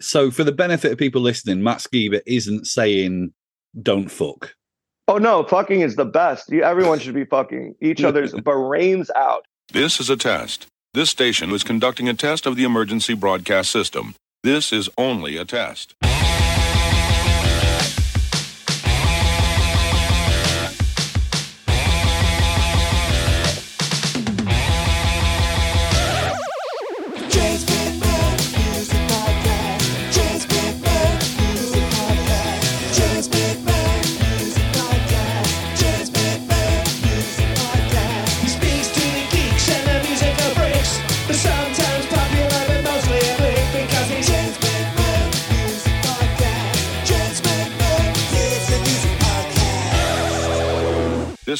So, for the benefit of people listening, Matt Skiba isn't saying don't fuck. Oh no, fucking is the best. You, everyone should be fucking each other's brains out. This is a test. This station is conducting a test of the emergency broadcast system. This is only a test.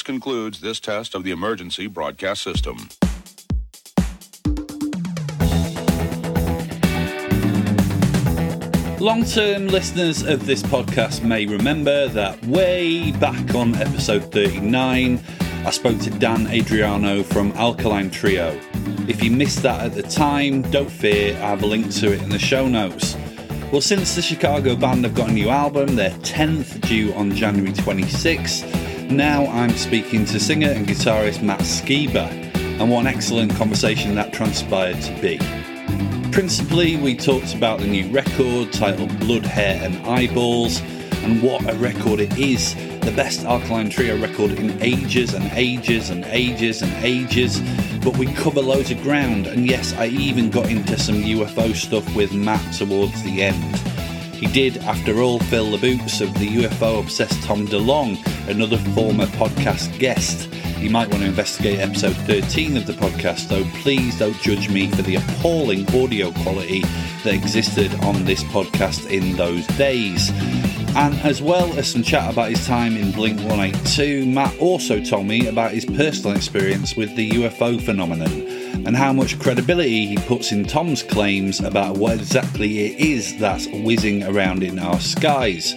This concludes this test of the emergency broadcast system. Long term listeners of this podcast may remember that way back on episode 39, I spoke to Dan Andriano from Alkaline Trio. If you missed that at the time, don't fear, I have a link to it in the show notes. Well, since the Chicago band have got a new album, their 10th due on January 26th, now I'm speaking to singer and guitarist Matt Skiba, and what an excellent conversation that transpired to be. Principally, we talked about the new record titled Blood, Hair and Eyeballs and what a record it is. The best Alkaline Trio record in ages and ages and ages and ages. But we cover loads of ground, and yes, I even got into some UFO stuff with Matt towards the end. He did, after all, fill the boots of the UFO obsessed Tom DeLonge, another former podcast guest. You might want to investigate episode 13 of the podcast, though please don't judge me for the appalling audio quality that existed on this podcast in those days. And as well as some chat about his time in Blink 182, Matt also told me about his personal experience with the UFO phenomenon and how much credibility he puts in Tom's claims about what exactly it is that's whizzing around in our skies.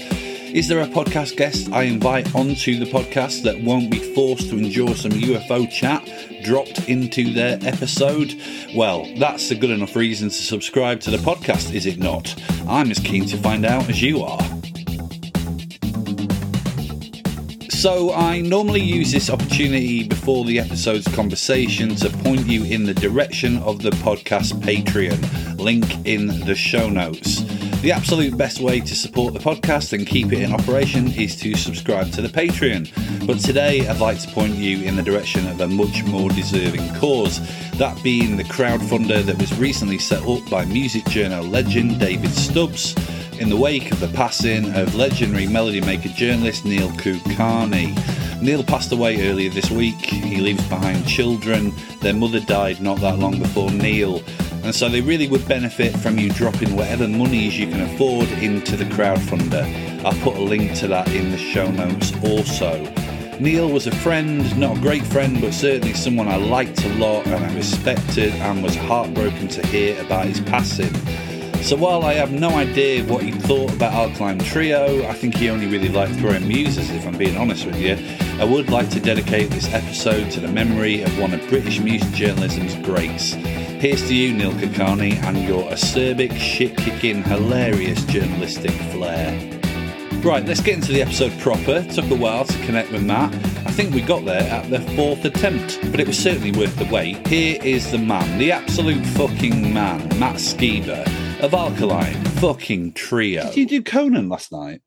Is there a podcast guest I invite onto the podcast that won't be forced to endure some UFO chat dropped into their episode? Well, that's a good enough reason to subscribe to the podcast, is it not? I'm as keen to find out as you are. So, I normally use this opportunity before the episode's conversation to point you in the direction of the podcast Patreon, link in the show notes. The absolute best way to support the podcast and keep it in operation is to subscribe to the Patreon. But today, I'd like to point you in the direction of a much more deserving cause, that being the crowdfunder that was recently set up by music journal legend David Stubbs in the wake of the passing of legendary melody maker journalist Neil Kulkarni. Neil passed away earlier this week. He leaves behind children. Their mother died not that long before Neil. And so they really would benefit from you dropping whatever monies you can afford into the crowdfunder. I'll put a link to that in the show notes also. Neil was a friend, not a great friend, but certainly someone I liked a lot and I respected and was heartbroken to hear about his passing. So while I have no idea what he thought about Alkaline Trio, I think he only really liked throwing muses, if I'm being honest with you. I would like to dedicate this episode to the memory of one of British music journalism's greats. Here's to you, Neil Kulkarni, and your acerbic, shit-kicking, hilarious journalistic flair. Right, let's get into the episode proper. Took a while to connect with Matt. I think we got there at the fourth attempt, but it was certainly worth the wait. Here is the man, the absolute fucking man, Matt Skiba of Alkaline fucking Trio. Did you do Conan last night?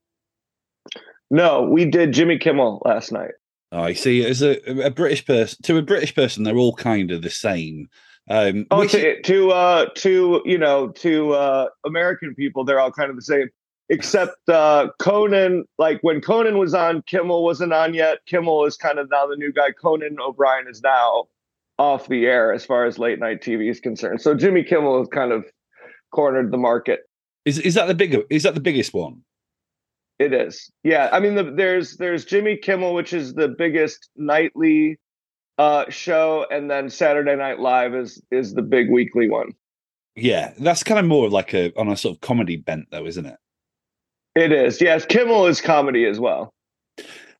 No, we did Jimmy Kimmel last night. Oh, I see. As a, a British person, to a British person, they're all kind of the same. Um, Oh, to, to uh, to you know, to uh, American people, they're all kind of the same, except uh, Conan. Like when Conan was on, Kimmel wasn't on yet. Kimmel is kind of now the new guy. Conan O'Brien is now off the air as far as late night TV is concerned. So Jimmy Kimmel has kind of cornered the market. is is that the bigger? Is that the biggest one? It is. Yeah. I mean, the, there's there's Jimmy Kimmel, which is the biggest nightly uh, show, and then Saturday Night Live is is the big weekly one. Yeah, that's kind of more of like a on a sort of comedy bent, though, isn't it? It is. Yes, Kimmel is comedy as well.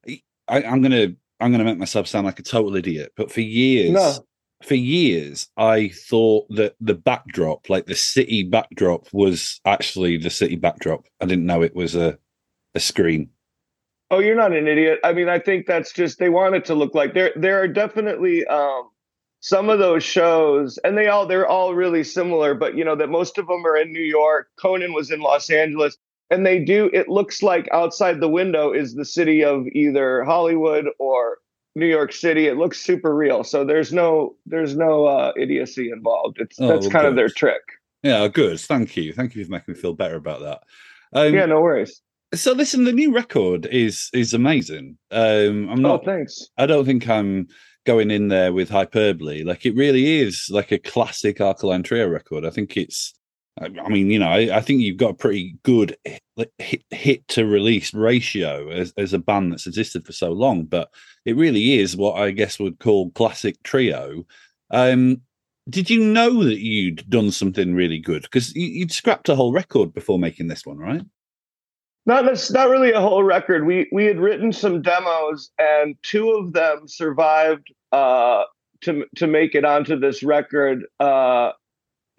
I, I'm gonna I'm gonna make myself sound like a total idiot, but for years, No. for years I thought that the backdrop, like the city backdrop, was actually the city backdrop. I didn't know it was a a screen. Oh, you're not an idiot. I mean, I think that's just they want it to look like there. There are definitely um, some of those shows, and they all they're all really similar. But you know that most of them are in New York. Conan was in Los Angeles, and they do. It looks like outside the window is the city of either Hollywood or New York City. It looks super real. So there's no there's no uh, idiocy involved. It's Oh, that's kind of their trick. Yeah, good. Thank you. Thank you for making me feel better about that. Um, yeah, no worries. So listen, the new record is is amazing. Um, I'm Oh, not. thanks. I don't think I'm going in there with hyperbole. Like it really is like a classic Alkaline Trio record. I think it's. I mean, you know, I, I think you've got a pretty good hit, hit to release ratio as, as a band that's existed for so long. But it really is what I guess would call classic trio. Um, did you know that you'd done something really good? Because you'd scrapped a whole record before making this one, right? Not not really a whole record. We we had written some demos, and two of them survived uh, to to make it onto this record. Uh,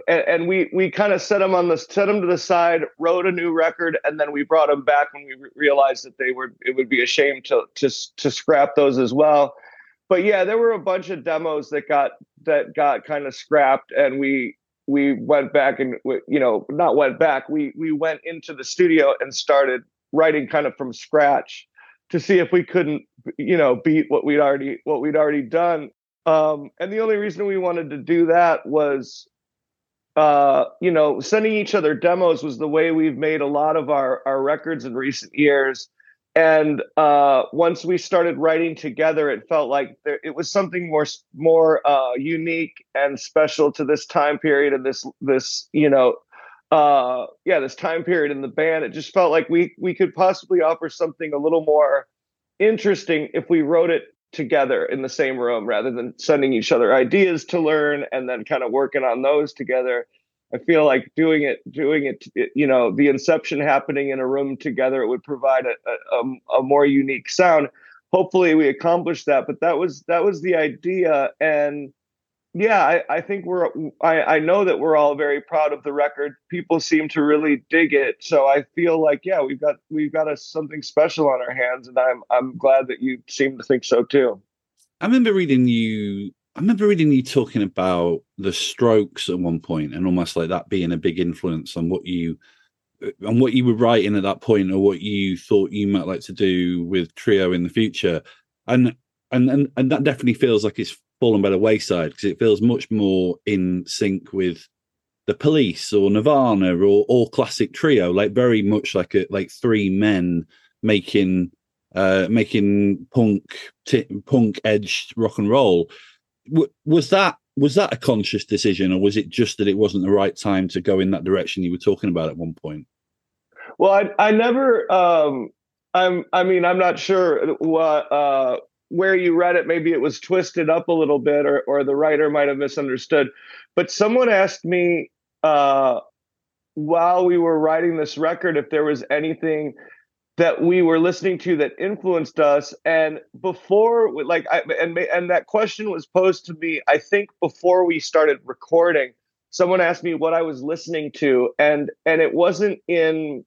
and, and we we kind of set them on the set them to the side, wrote a new record, and then we brought them back when we re- realized that they were it would be a shame to to to scrap those as well. But yeah, there were a bunch of demos that got that got kind of scrapped, and we we went back and you know not went back we we went into the studio and started writing kind of from scratch to see if we couldn't you know beat what we'd already what we'd already done. Um and the only reason we wanted to do that was uh you know sending each other demos was the way we've made a lot of our our records in recent years and uh once we started writing together it felt like there, it was something more more uh unique and special to this time period and this this you know uh yeah this time period in the band. It just felt like we we could possibly offer something a little more interesting if we wrote it together in the same room rather than sending each other ideas to learn and then kind of working on those together i feel like doing it doing it you know the inception happening in a room together it would provide a, a, a- a more unique sound hopefully we accomplished that but that was that was the idea and yeah i, I think we're I, I know that we're all very proud of the record people seem to really dig it so i feel like yeah we've got we've got a, something special on our hands and i'm i'm glad that you seem to think so too I remember reading you. I remember reading you talking about the Strokes at one point, and almost like that being a big influence on what you, on what you were writing at that point, or what you thought you might like to do with Trio in the future, and and and, and that definitely feels like it's fallen by the wayside because it feels much more in sync with the Police or Nirvana or or classic Trio, like very much like a like three men making uh, making punk t- punk edged rock and roll. Was that was that a conscious decision, or was it just that it wasn't the right time to go in that direction you were talking about at one point? well i i never um i'm i mean i'm not sure what uh where you read it maybe it was twisted up a little bit or or the writer might have misunderstood but someone asked me uh while we were writing this record if there was anything that we were listening to that influenced us and before like I, and and that question was posed to me i think before we started recording someone asked me what i was listening to and and it wasn't in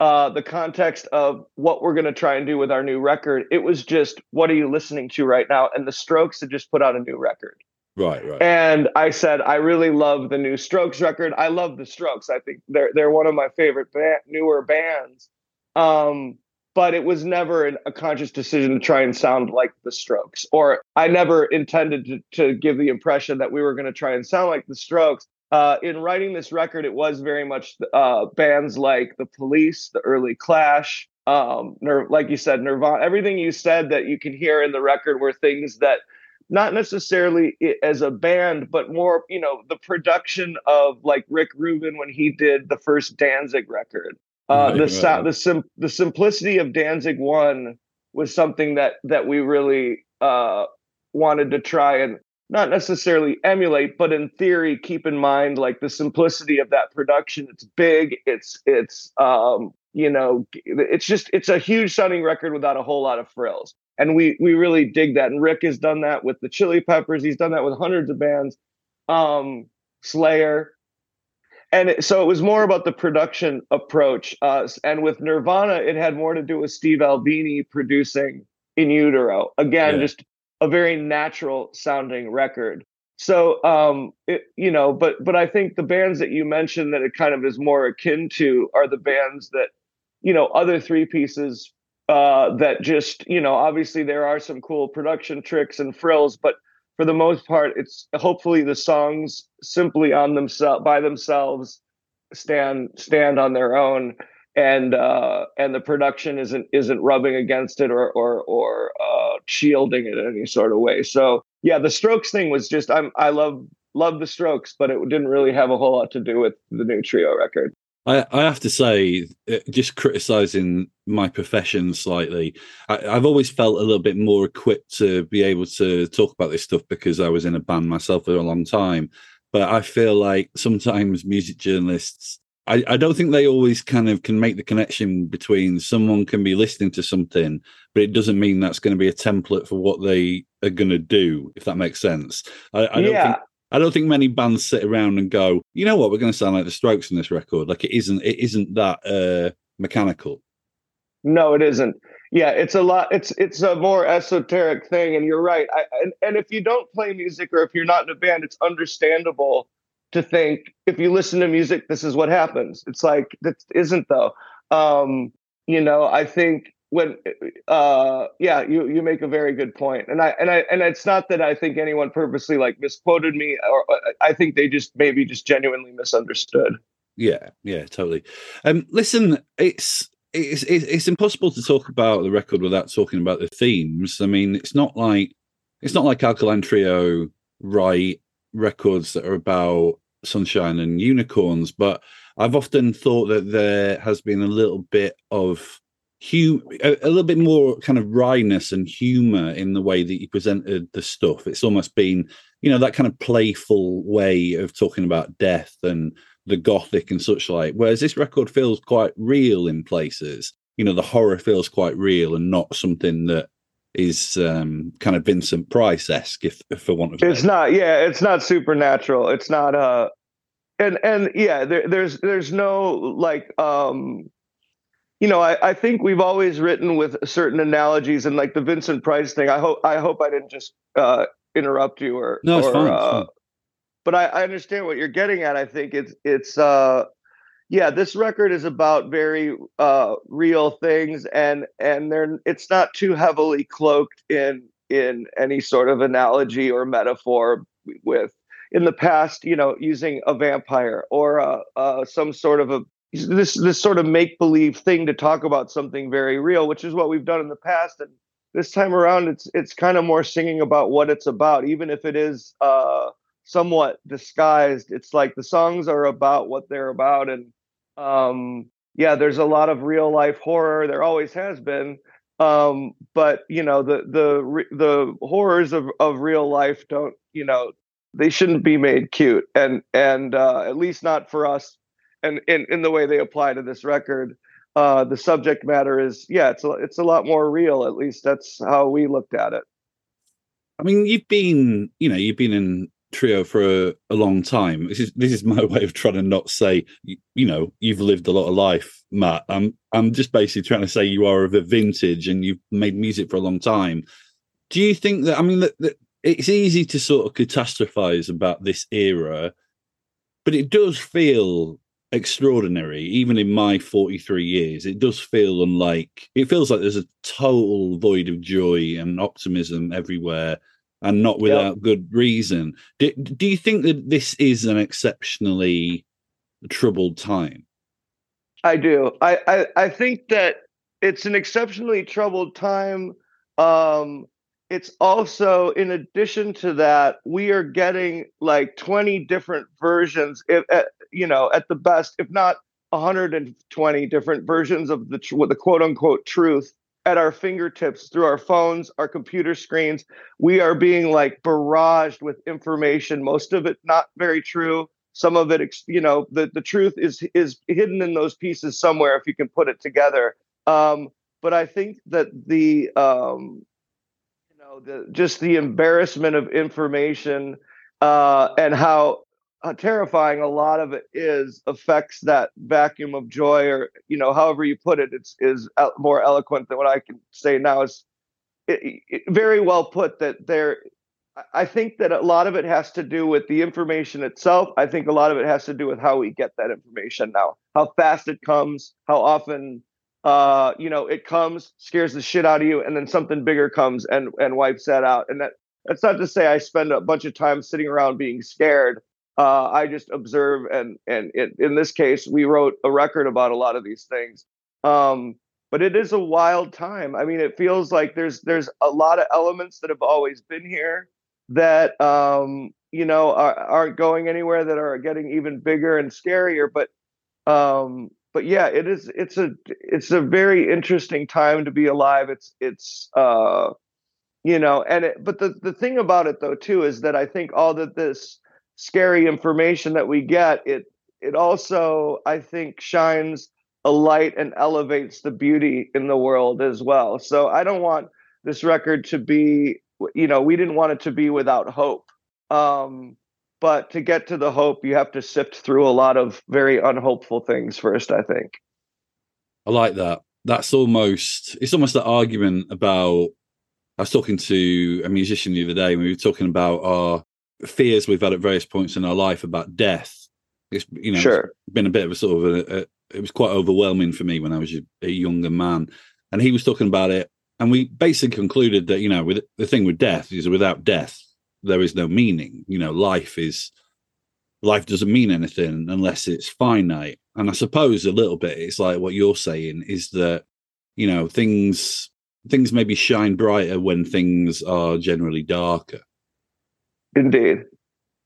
uh the context of what we're going to try and do with our new record it was just what are you listening to right now and the strokes had just put out a new record Right, right. and I said, I really love the new Strokes record. I love the Strokes. I think they're they're one of my favorite ba- newer bands. Um, but it was never a conscious decision to try and sound like the Strokes, or I never intended to, to give the impression that we were going to try and sound like the Strokes. Uh, in writing this record, it was very much uh, bands like the Police, the early Clash, um, Nir- like you said, Nirvana. Everything you said that you can hear in the record were things that not necessarily as a band, but more, you know, the production of like Rick Rubin when he did the first Danzig record. Uh, the the sim- the simplicity of Danzig One was something that that we really uh, wanted to try and not necessarily emulate, but in theory, keep in mind like the simplicity of that production. It's big. It's it's um, you know, it's just it's a huge sounding record without a whole lot of frills. and we we really dig that. And Rick has done that with the Chili Peppers. He's done that with hundreds of bands. Um, Slayer, and it, so it was more about the production approach. Uh, and with Nirvana, it had more to do with Steve Albini producing In Utero. Again, Yeah. just a very natural sounding record. So, um, it, you know, but but I think the bands that you mentioned that it kind of is more akin to are the bands that, you know, other three pieces uh, that just, you know, obviously there are some cool production tricks and frills, but for the most part, it's hopefully the songs simply on themselves by themselves stand stand on their own and uh and the production isn't isn't rubbing against it or or or uh shielding it in any sort of way. So yeah the strokes thing was just i'm i love love the strokes but it didn't really have a whole lot to do with the new trio record I, I have to say, uh, just criticizing my profession slightly, I, I've always felt a little bit more equipped to be able to talk about this stuff because I was in a band myself for a long time. But I feel like sometimes music journalists, I, I don't think they always kind of can make the connection between someone can be listening to something, but it doesn't mean that's going to be a template for what they are going to do, if that makes sense. I, I don't yeah think I don't think many bands sit around and go, you know what, we're going to sound like the Strokes in this record. Like it isn't, it isn't that uh, mechanical. No, it isn't. Yeah, it's a lot. It's it's a more esoteric thing, and you're right. I, and and if you don't play music or if you're not in a band, it's understandable to think if you listen to music, this is what happens. It's like that isn't though. Um, you know, I think when uh yeah you you make a very good point and i and i and it's not that i think anyone purposely like misquoted me or i think they just maybe just genuinely misunderstood Yeah, yeah, totally. Um, listen, it's it's it's it's impossible to talk about the record without talking about the themes. I mean, it's not like it's not like Alkaline Trio write records that are about sunshine and unicorns, but I've often thought that there has been a little bit of hum- a, a little bit more kind of wryness and humor in the way that you presented the stuff. It's almost been, you know, that kind of playful way of talking about death and the gothic and such like. Whereas this record feels quite real in places. You know, the horror feels quite real and not something that is um, kind of Vincent Price esque, if, if for want of a it's not yeah it's not supernatural it's not uh and and yeah there, there's there's no like um you know I, I think we've always written with certain analogies and like the vincent price thing i hope i hope i didn't just uh interrupt you or No, it's or, fine, it's uh, fine. but I, I understand what you're getting at i think it's it's uh yeah this record is about very uh real things and and they're it's not too heavily cloaked in in any sort of analogy or metaphor with in the past you know using a vampire or uh, uh some sort of a this this sort of make believe thing to talk about something very real which is what we've done in the past. And this time around it's it's kind of more singing about what it's about. Even if it is uh somewhat disguised it's like the songs are about what they're about. And um yeah there's a lot of real life horror. There always has been. Um but you know the the the horrors of of real life don't you know they shouldn't be made cute. And and uh at least not for us and in in the way they apply to this record uh the subject matter is yeah it's a, it's a lot more real at least that's how we looked at it I mean, you've been, you know, you've been in trio for a, a long time. This is this is my way of trying to not say, you, you know, you've lived a lot of life, Matt. I'm I'm just basically trying to say you are of a vintage and you've made music for a long time. Do you think that? I mean, that, that it's easy to sort of catastrophize about this era, but it does feel extraordinary even in my 43 years it does feel unlike it feels like there's a total void of joy and optimism everywhere and not without good reason do, do you think that this is an exceptionally troubled time I do. I, I I think that it's an exceptionally troubled time. Um, it's also, in addition to that, we are getting like 20 different versions, if, at, you know, at the best, if not 120 different versions of the the quote unquote truth at our fingertips through our phones, our computer screens. We are being like barraged with information, most of it not very true. Some of it, you know, the, the truth is is hidden in those pieces somewhere if you can put it together. Um, but I think that the um, you know, the, just the embarrassment of information uh, and how, terrifying a lot of it is affects that vacuum of joy, or you know, however you put it, it's is more eloquent than what I can say now. Is it, it, very well put that there. I- I think that a lot of it has to do with the information itself. I think a lot of it has to do with how we get that information now, how fast it comes, how often uh, you know, it comes, scares the shit out of you, and then something bigger comes and and wipes that out. And that that's not to say I spend a bunch of time sitting around being scared. Uh, I just observe, and and it, in this case, we wrote a record about a lot of these things. Um, but it is a wild time. I mean, it feels like there's there's a lot of elements that have always been here that um, you know are, aren't going anywhere, that are getting even bigger and scarier. But um, but yeah, it is. It's a it's a very interesting time to be alive. It's it's uh, you know, and it, but the the thing about it though too is that I think all that this scary information that we get it it also I think shines a light and elevates the beauty in the world as well. So I don't want this record to be you know we didn't want it to be without hope. Um, but to get to the hope, you have to sift through a lot of very unhopeful things first. I think. I like that. That's almost it's almost that argument about I was talking to a musician the other day and we were talking about our fears we've had at various points in our life about death. It's you know Sure. it's been a bit of a sort of a, a it was quite overwhelming for me when I was a, a younger man. And he was talking about it and we basically concluded that, you know, with the thing with death is without death, there is no meaning. You know, life is life doesn't mean anything unless it's finite. And I suppose a little bit it's like what you're saying is that, you know, things things maybe shine brighter when things are generally darker. Indeed,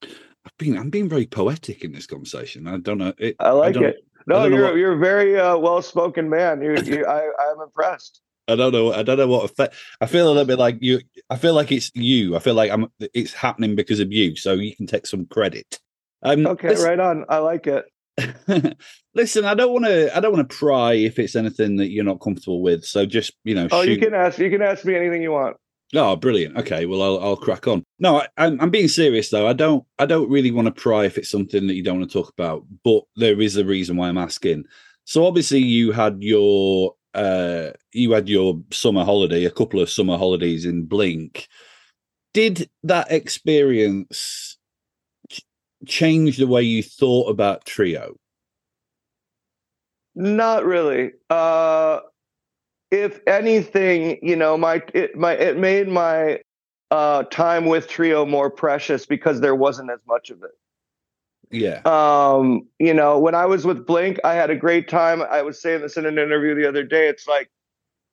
I've been I'm being very poetic in this conversation. I don't know. It, I like don't, it. No, you're what- you're a very uh, well spoken man. You, you I I'm impressed. I don't know. I don't know what effect. I feel a little bit like you. I feel like it's you. I feel like I'm. It's happening because of you. So you can take some credit. Um, Okay, listen, right on. I like it. listen, I don't want to. I don't want to pry if it's anything that you're not comfortable with. So just you know. Oh, you can ask. You can ask me anything you want. Oh, brilliant. Okay, well, I'll, I'll crack on. No, I, I'm, I'm being serious though. I don't. I don't really want to pry if it's something that you don't want to talk about. But there is a reason why I'm asking. So obviously, you had your uh, you had your summer holiday, a couple of summer holidays in Blink. Did that experience ch- change the way you thought about Trio? Not really. Uh, if anything, you know, my it my it made my uh, time with Trio more precious because there wasn't as much of it. Yeah, Um, you know, when I was with Blink, I had a great time. I was saying this in an interview the other day. It's like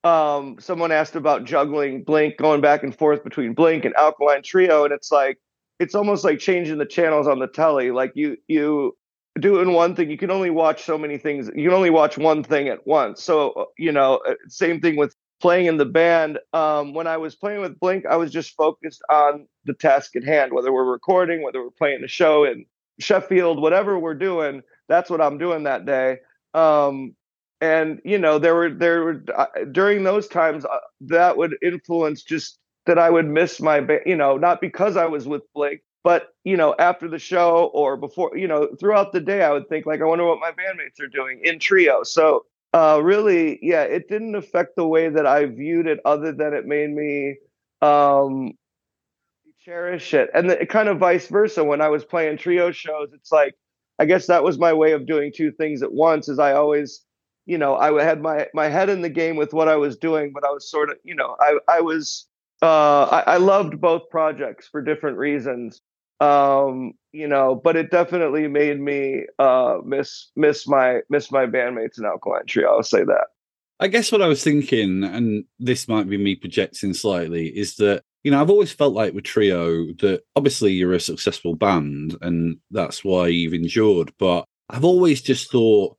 um, someone asked about juggling Blink, going back and forth between Blink and Alkaline Trio, and it's like it's almost like changing the channels on the telly. Like you you doing one thing, you can only watch so many things. You can only watch one thing at once. So uh, you know, uh, same thing with playing in the band. Um, when I was playing with Blink, I was just focused on the task at hand, whether we're recording, whether we're playing a show in Sheffield, whatever we're doing, that's what I'm doing that day. Um, and you know, there were there were uh, during those times uh, that would influence just that I would miss my, ba- you know, not because I was with Blink, but you know, after the show or before, you know, throughout the day, I would think like, I wonder what my bandmates are doing in trio. So uh, really, yeah, it didn't affect the way that I viewed it, other than it made me um, cherish it, and the, kind of vice versa. When I was playing trio shows, it's like I guess that was my way of doing two things at once. Is I always, you know, I had my my head in the game with what I was doing, but I was sort of, you know, I I was uh, I, I loved both projects for different reasons. Um, you know, but it definitely made me uh, miss miss my miss my bandmates in Alkaline Trio. I'll say that. I guess what I was thinking, and this might be me projecting slightly, is that you know I've always felt like with Trio that obviously you're a successful band, and that's why you've endured. But I've always just thought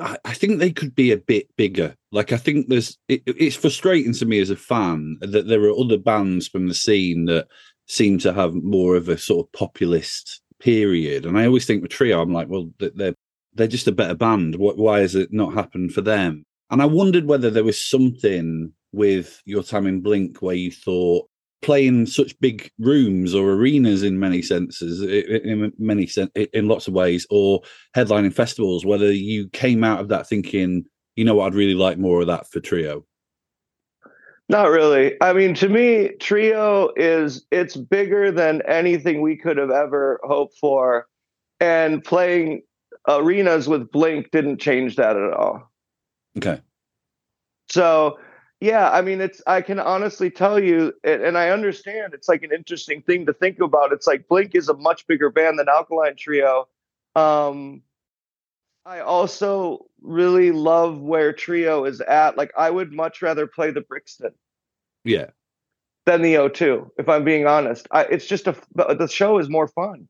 I, I think they could be a bit bigger. Like I think there's it, it's frustrating to me as a fan that there are other bands from the scene that seem to have more of a sort of populist period, and I always think with Trio, I'm like, well, they're they're just a better band. Why has it not happened for them? And I wondered whether there was something with your time in Blink where you thought, playing such big rooms or arenas in many senses, in many in lots of ways, or headlining festivals. Whether you came out of that thinking, you know, what, I'd really like more of that for trio. Not really. I mean, to me, Trio is it's bigger than anything we could have ever hoped for. And playing arenas with Blink didn't change that at all. Okay. So, yeah, I mean, it's I can honestly tell you, and and I understand it's like an interesting thing to think about. It's like Blink is a much bigger band than Alkaline Trio. Um, I also really love where Trio is at. Like, I would much rather play the Brixton. Yeah. than the O2. If I'm being honest, I, it's just a the show is more fun.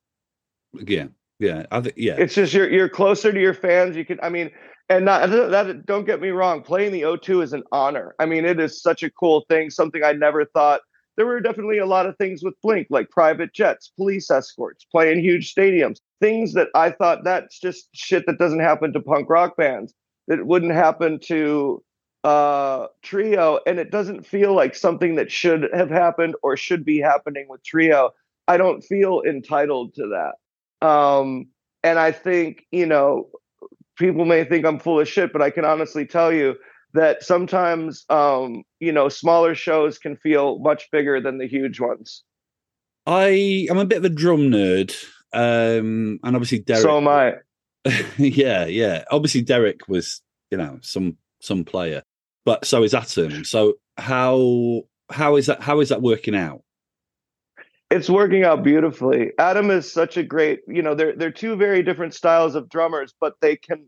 Yeah. Yeah. I think. Yeah. It's just you're you're closer to your fans. You can, I mean, and not that. Don't get me wrong. Playing the O2 is an honor. I mean, it is such a cool thing. Something I never thought. There were definitely a lot of things with Blink, like private jets, police escorts, playing huge stadiums, things that I thought that's just shit that doesn't happen to punk rock bands. That wouldn't happen to uh trio and it doesn't feel like something that should have happened or should be happening with trio i don't feel entitled to that um and i think you know people may think i'm full of shit but i can honestly tell you that sometimes um you know smaller shows can feel much bigger than the huge ones I am a bit of a drum nerd, um, and obviously Derek. so am i yeah, yeah. Obviously, Derek was, you know, some some player, but so is Atom. So how how is that how is that working out? it's working out beautifully. Atom is such a great, you know, they're they're two very different styles of drummers, but they can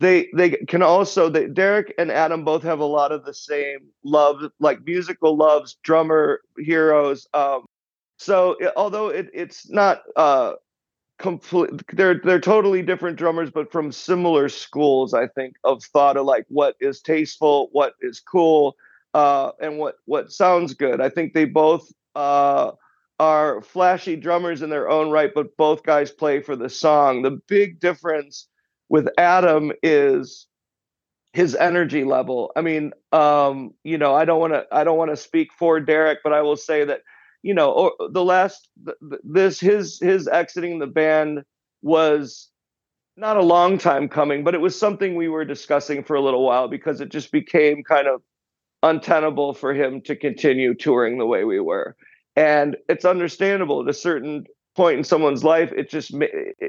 they they can also they, Derek and Atom both have a lot of the same love, like musical loves, drummer heroes. Um, so it- although it, it's not uh complete, they're they're totally different drummers, but from similar schools, I think, of thought of like what is tasteful, what is cool, uh, and what what sounds good. I think they both uh are flashy drummers in their own right, but both guys play for the song. The big difference with Atom is his energy level. I mean, um, you know, I don't want to I don't want to speak for Derek, but I will say that you know, the last th- th- this his his exiting the band was not a long time coming, but it was something we were discussing for a little while because it just became kind of untenable for him to continue touring the way we were and it's understandable at a certain point in someone's life it just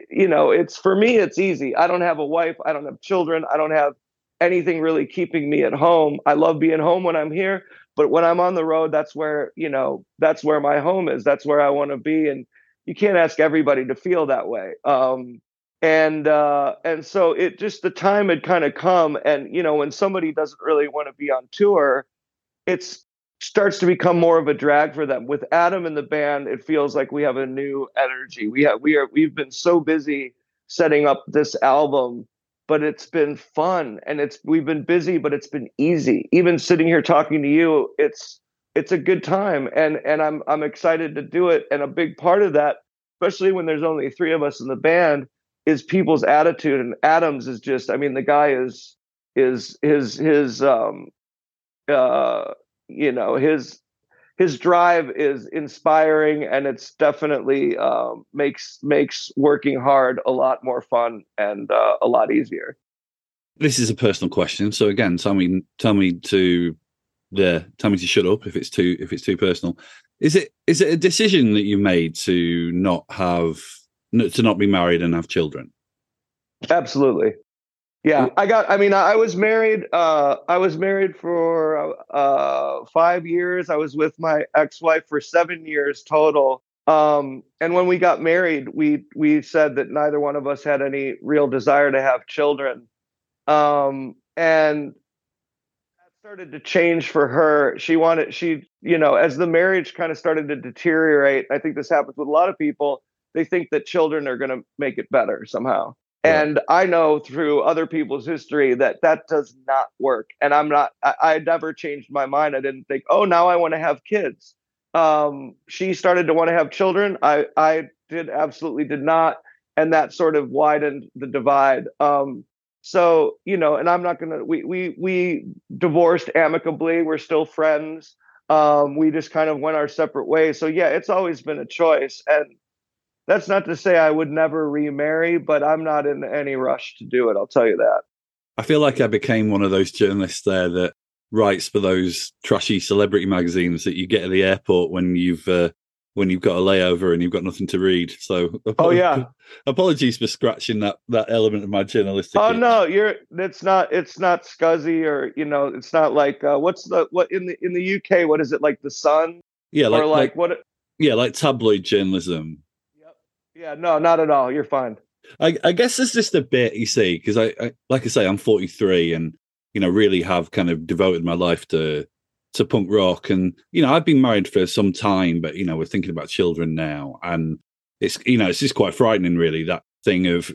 you know it's for me it's easy. I don't have a wife i don't have children i don't have anything really keeping me at home. I love being home when i'm here but when i'm on the road that's where you know that's where my home is. That's where i want to be and you can't ask everybody to feel that way. Um and uh and so it just the time had kind of come and you know when somebody doesn't really want to be on tour it's starts to become more of a drag for them. With Atom in the band, it feels like we have a new energy. We have we are we've been so busy setting up this album, but it's been fun and it's we've been busy, but it's been easy. Even sitting here talking to you, it's it's a good time and and I'm I'm excited to do it. And a big part of that, especially when there's only three of us in the band, is people's attitude. And Atom's is just, I mean, the guy is is his his um uh you know his his drive is inspiring and it's definitely um, makes makes working hard a lot more fun and uh, a lot easier This is a personal question, so again, tell me tell me to the tell me to shut up if it's too if it's too personal. Is it is it a decision that you made to not have to not be married and have children? absolutely yeah i got i mean i, was married uh i was married for uh five years. I was with my ex-wife for seven years total. Um and when we got married we we said that neither one of us had any real desire to have children. Um and that started to change for her. She wanted she you know as the marriage kind of started to deteriorate i think this happens with a lot of people they think that children are going to make it better somehow Right. and i know through other people's history that that does not work and i'm not i, I never changed my mind. I didn't think oh now i want to have kids. Um she started to want to have children. I i did absolutely did not and that sort of widened the divide. Um so you know and i'm not gonna we we we divorced amicably. We're still friends. Um, we just kind of went our separate ways. So yeah, it's always been a choice, and that's not to say I would never remarry, but I'm not in any rush to do it. I'll tell you that. I feel like I became one of those journalists there that writes for those trashy celebrity magazines that you get at the airport when you've uh, when you've got a layover and you've got nothing to read. So, Oh, yeah. apologies for scratching that that element of my journalistic. Oh itch. no, you're it's not it's not scuzzy or you know it's not like uh, what's the what in the in the UK what is it like the Sun yeah, like, or like like what? yeah, like tabloid journalism. Yeah, no, not at all. You're fine. I, I guess it's just a bit you see because I, I like I say I'm 43 and you know really have kind of devoted my life to to punk rock and you know I've been married for some time but you know we're thinking about children now and it's you know it's just quite frightening really that thing of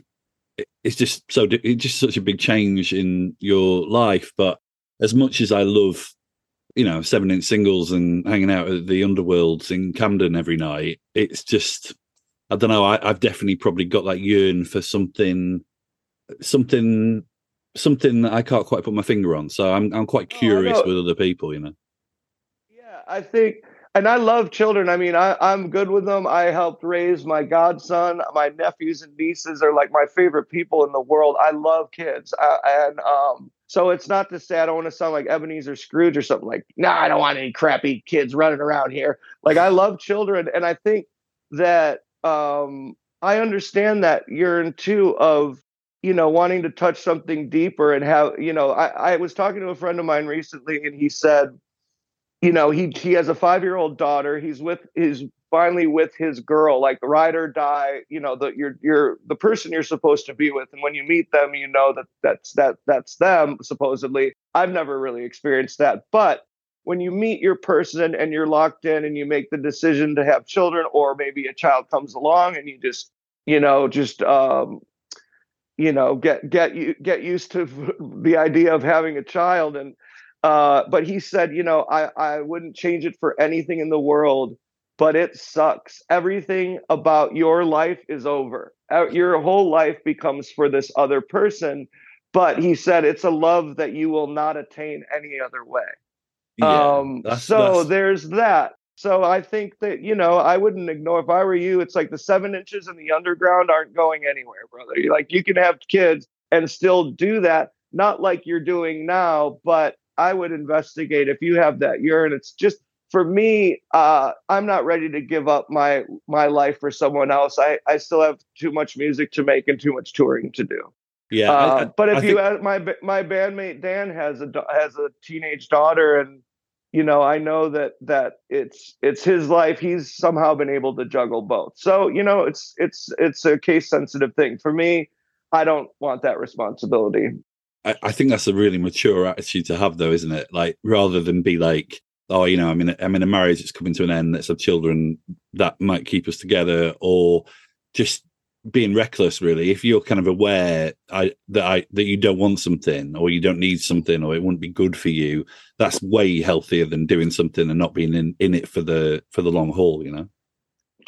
it's just so it's just such a big change in your life but as much as I love you know seven inch singles and hanging out at the underworlds in Camden every night it's just I don't know. I, I've definitely probably got that yearn for something, something, something that I can't quite put my finger on. So I'm I'm quite Oh, curious know. with other people. You know. Yeah, I think, and I love children. I mean, I, I'm good with them. I helped raise my godson. My nephews and nieces are like my favorite people in the world. I love kids, uh, and um, so it's not to say I don't want to sound like Ebenezer Scrooge or something like. Nah, I don't want any crappy kids running around here. Like I love children, and I think that um, I understand that yearn too of you know wanting to touch something deeper and have you know I, I was talking to a friend of mine recently and he said you know he he has a five year old daughter. He's with he's finally with his girl like the ride or die you know the you're you're the person you're supposed to be with. And when you meet them you know that that's that that's them supposedly. I've never really experienced that but when you meet your person and you're locked in and you make the decision to have children or maybe a child comes along and you just you know just um you know get get you get used to the idea of having a child. And uh but he said you know i i wouldn't change it for anything in the world but it sucks. Everything about your life is over. Your whole life becomes for this other person. But he said it's a love that you will not attain any other way um that's- so that's- there's that. So i think that you know i wouldn't ignore if i were you it's like the seven inches in the underground aren't going anywhere brother. You like you can have kids and still do that not like you're doing now but i would investigate if you have that urine. It's just for me uh i'm not ready to give up my my life for someone else. I i still have too much music to make and too much touring to do. Yeah. Uh, I- but if I you think- ask my my bandmate Dan has a has a teenage daughter, and you know I know that that it's it's his life. He's somehow been able to juggle both. So you know it's it's it's a case sensitive thing for me. I don't want that responsibility. I, I think that's a really mature attitude to have, though, isn't it? Like rather than be like, oh, you know, I'm in a, I'm in a marriage that's coming to an end. Let's have children that might keep us together, or just being reckless. Really, if you're kind of aware I, that I that you don't want something, or you don't need something, or it wouldn't be good for you, that's way healthier than doing something and not being in, in it for the for the long haul. You know.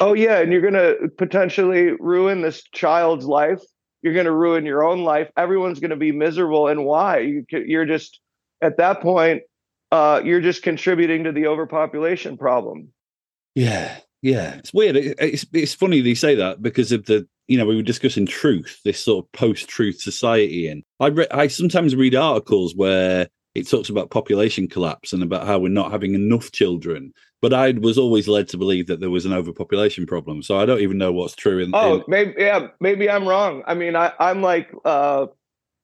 Oh yeah, and you're gonna potentially ruin this child's life. You're gonna ruin your own life. Everyone's gonna be miserable. And why? you, you're just at that point. Uh, you're just contributing to the overpopulation problem. Yeah, yeah, it's weird. It, it's it's funny they say that because of the you know we were discussing truth, this sort of post-truth society, and I re- I sometimes read articles where it talks about population collapse and about how we're not having enough children. But I was always led to believe that there was an overpopulation problem. So I don't even know what's true. In, Oh, in- maybe yeah, maybe I'm wrong. I mean, I, I'm like, uh,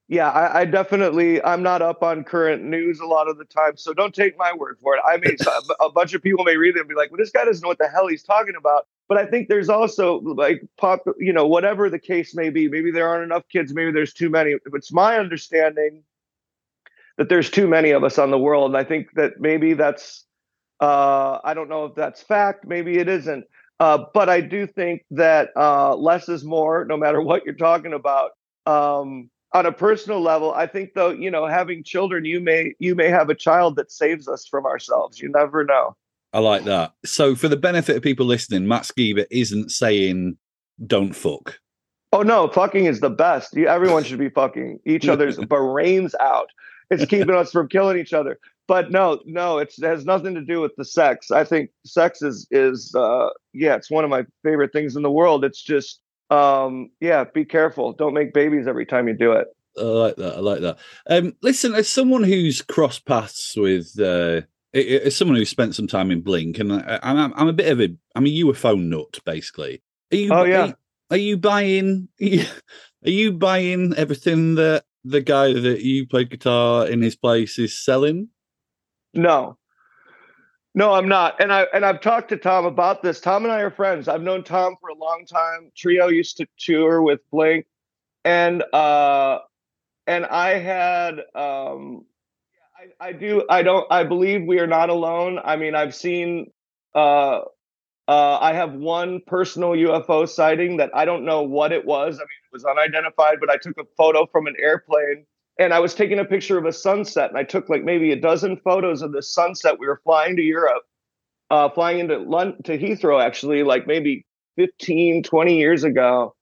yeah, I, I definitely I'm not up on current news a lot of the time, so don't take my word for it. I may a bunch of people may read it and be like, well, this guy doesn't know what the hell he's talking about. But I think there's also like pop, you know, whatever the case may be. Maybe there aren't enough kids. Maybe there's too many. It's my understanding that there's too many of us on the world, and I think that maybe that's. Uh, I don't know if that's fact. Maybe it isn't. Uh, but I do think that uh, less is more, no matter what you're talking about. Um, on a personal level, I think though, you know, having children, you may you may have a child that saves us from ourselves. You never know. I like that. So for the benefit of people listening, Matt Skiba isn't saying don't fuck. Oh no, fucking is the best. You, everyone should be fucking each other's brains out. it's keeping us from killing each other. But no, no, it's, it has nothing to do with the sex. I think sex is is uh, yeah, it's one of my favorite things in the world. It's just um, yeah, be careful. Don't make babies every time you do it. I like that. I like that. Um, listen, as someone who's crossed paths with, uh, as someone who's spent some time in Blink, and I, I'm, I'm a bit of a, I'm a UFO nut, basically. Are you? Oh, are yeah. you- Are you buying? Are you buying everything that the guy that you played guitar in his place is selling? No. No, I'm not. And I and I've talked to Tom about this. Tom and I are friends. I've known Tom for a long time. Trio used to tour with Blink. And uh and I had um I, I do I don't I believe we are not alone. I mean, I've seen uh uh I have one personal UFO sighting that I don't know what it was. I mean, it was unidentified, but I took a photo from an airplane and I was taking a picture of a sunset, and I took like maybe a dozen photos of the sunset. We were flying to Europe, uh, flying into London to Heathrow, actually, like maybe 15, 20 years ago.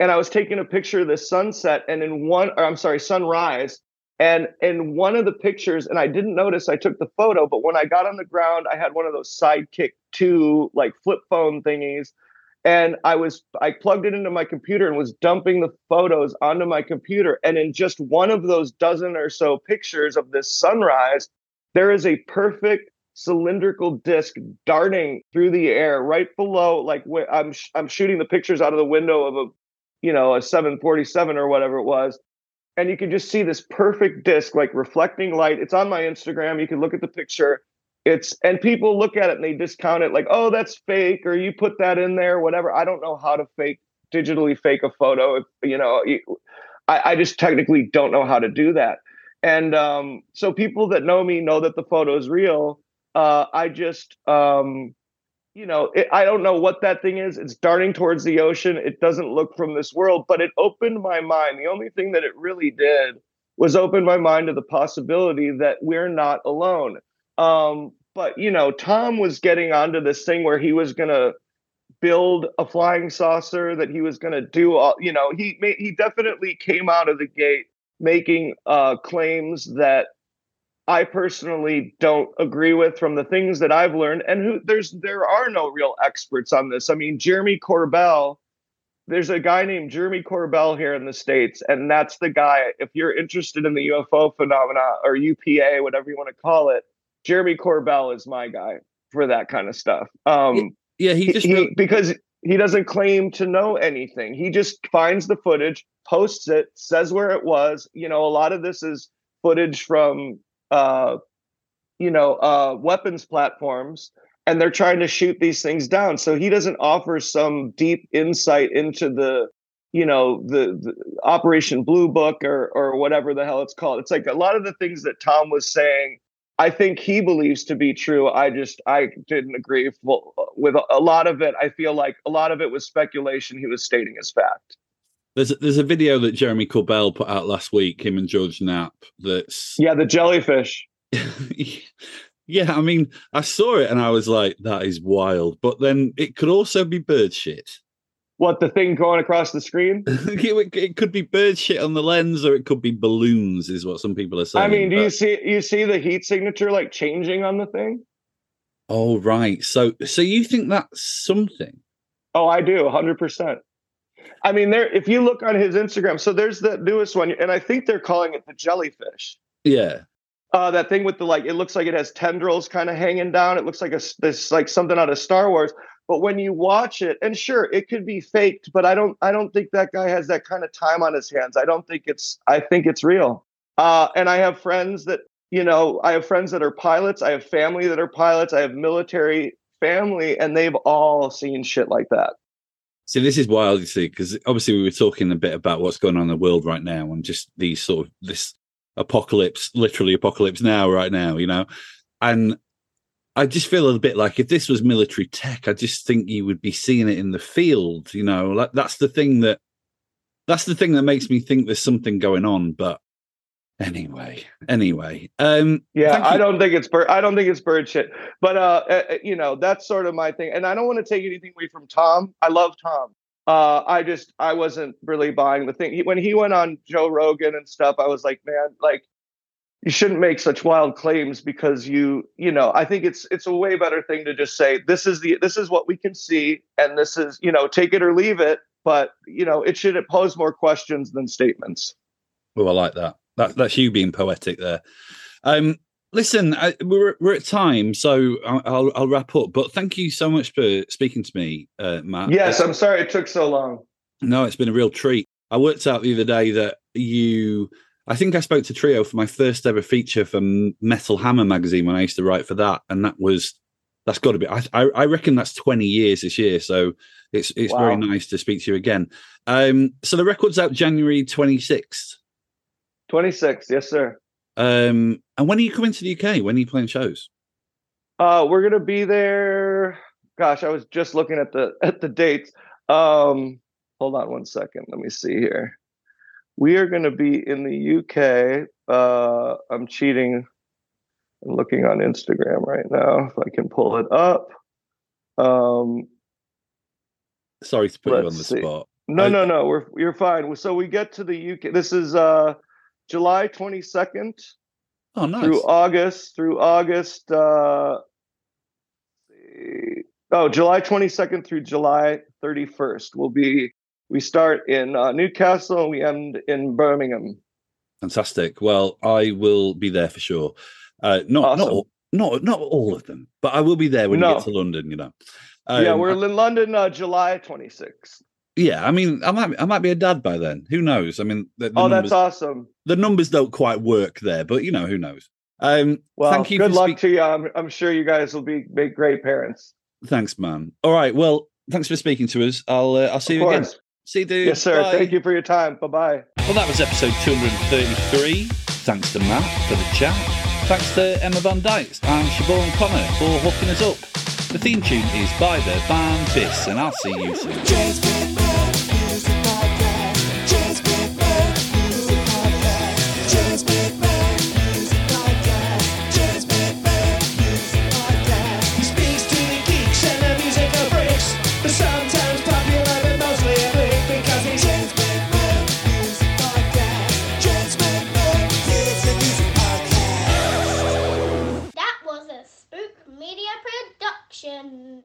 And I was taking a picture of the sunset, and in one, or I'm sorry, sunrise. And in one of the pictures, and I didn't notice I took the photo, but when I got on the ground, I had one of those sidekick two like flip phone thingies and I was I plugged it into my computer and was dumping the photos onto my computer. And in just one of those dozen or so pictures of this sunrise, there is a perfect cylindrical disc darting through the air right below. Like I'm sh- I'm shooting the pictures out of the window of a you know a 747 or whatever it was. And you can just see this perfect disc, like reflecting light. It's on my Instagram. You can look at the picture it's and people look at it and they discount it like oh that's fake or you put that in there whatever. I don't know how to fake digitally fake a photo if you know I, I just technically don't know how to do that. And um, so people that know me know that the photo is real. Uh, i just um, you know it, i don't know what that thing is. It's darting towards the ocean. It doesn't look from this world but it opened my mind. The only thing that it really did was open my mind to the possibility that we're not alone um, but you know, Tom was getting onto this thing where he was gonna build a flying saucer, that he was gonna do all. You know, he he definitely came out of the gate making uh, claims that I personally don't agree with from the things that I've learned, and who there's there are no real experts on this. I mean, Jeremy Corbell. There's a guy named Jeremy Corbell here in the States, and that's the guy. If you're interested in the UFO phenomena or UPA, whatever you want to call it, Jeremy Corbell is my guy for that kind of stuff. Um, Yeah, he just he- because he doesn't claim to know anything. He just finds the footage, posts it, says where it was. You know, a lot of this is footage from, uh, you know, uh, weapons platforms, and they're trying to shoot these things down. So he doesn't offer some deep insight into the, you know, the, the Operation Blue Book or or whatever the hell it's called. It's like a lot of the things that Tom was saying I think he believes to be true. I just I didn't agree with a lot of it. I feel like a lot of it was speculation. He was stating as fact. there's a, there's a video that Jeremy Corbell put out last week, him and George Knapp. That's Yeah, the jellyfish. yeah, I mean, I saw it and I was like, that is wild. But then it could also be bird shit. What the thing going across the screen? it, could be bird shit on the lens, or it could be balloons, is what some people are saying. I mean, do you see you see the heat signature like changing on the thing? Oh right. So so you think that's something? Oh, I do, hundred percent. I mean, there. If you look on his Instagram, so there's the newest one, and I think they're calling it the jellyfish. Yeah. Uh, that thing with the like, it looks like it has tendrils kind of hanging down. It looks like a this like something out of Star Wars. But when you watch it, and sure, it could be faked, but I don't, I don't think that guy has that kind of time on his hands. I don't think it's, I think it's real. Uh, and I have friends that, you know, I have friends that are pilots. I have family that are pilots. I have military family, and they've all seen shit like that. See, this is wild, you see, because obviously we were talking a bit about what's going on in the world right now and just these sort of this apocalypse, literally apocalypse now, right now, you know. And I just feel a bit like if this was military tech, I just think you would be seeing it in the field, you know. Like that's the thing that that's the thing that makes me think there's something going on. But anyway, anyway, um, Yeah, I don't think it's bird. I don't think it's bird shit. But uh, uh, uh, you know, that's sort of my thing. And I don't want to take anything away from Tom. I love Tom. Uh, I just I wasn't really buying the thing He- when he went on Joe Rogan and stuff. I was like, man, like you shouldn't make such wild claims because you you know i think it's it's a way better thing to just say this is the this is what we can see and this is you know take it or leave it but you know it should pose more questions than statements Oh, I like that. That that's you being poetic there. Um, listen, I, we're we're at time, so I'll, I'll wrap up. But thank you so much for speaking to me, uh, Matt. yes i'm sorry it took so long No, it's been a real treat. I worked out the other day that you, I think I spoke to Trio for my first ever feature for Metal Hammer magazine when I used to write for that, and that was that's got to be. I, I reckon that's twenty years this year, so it's it's very nice to speak to you again. Um, so the record's out January twenty sixth. Twenty sixth, yes sir Um, and when are you coming to the UK? When are you playing shows? uh we're gonna be there gosh i was just looking at the at the dates um hold on one second let me see here we are gonna be in the uk uh i'm cheating i'm looking on instagram right now if i can pull it up um Sorry to put you on the see. spot. no I- no no we're you're fine so we get to the uk this is uh july 22nd Oh, nice. through August through August. Uh, oh, July 22nd through July 31st will be. We start in uh, Newcastle and we end in Birmingham. Fantastic. Well, I will be there for sure. Uh, not not Awesome. all, not not all of them, but I will be there when you get to London. You know. yeah, Um, we're in London, uh, July 26th. Yeah, I mean, I might I might be a dad by then. Who knows? I mean, the, the Oh, numbers, that's awesome. the numbers don't quite work there, but you know, who knows? Um, Well, thank you. good for luck speak- to you. I'm, I'm sure you guys will be great parents. Thanks, man. All right. Well, thanks for speaking to us. I'll uh, I'll see of you again. Course. See you, dude. Yes, sir. Bye. Thank you for your time. Bye bye. Well, that was episode 233. Thanks to Matt for the chat. Thanks to Emma Van Dykes and Siobhan Connor for hooking us up. The theme tune is by the band Bis, and I'll see you soon.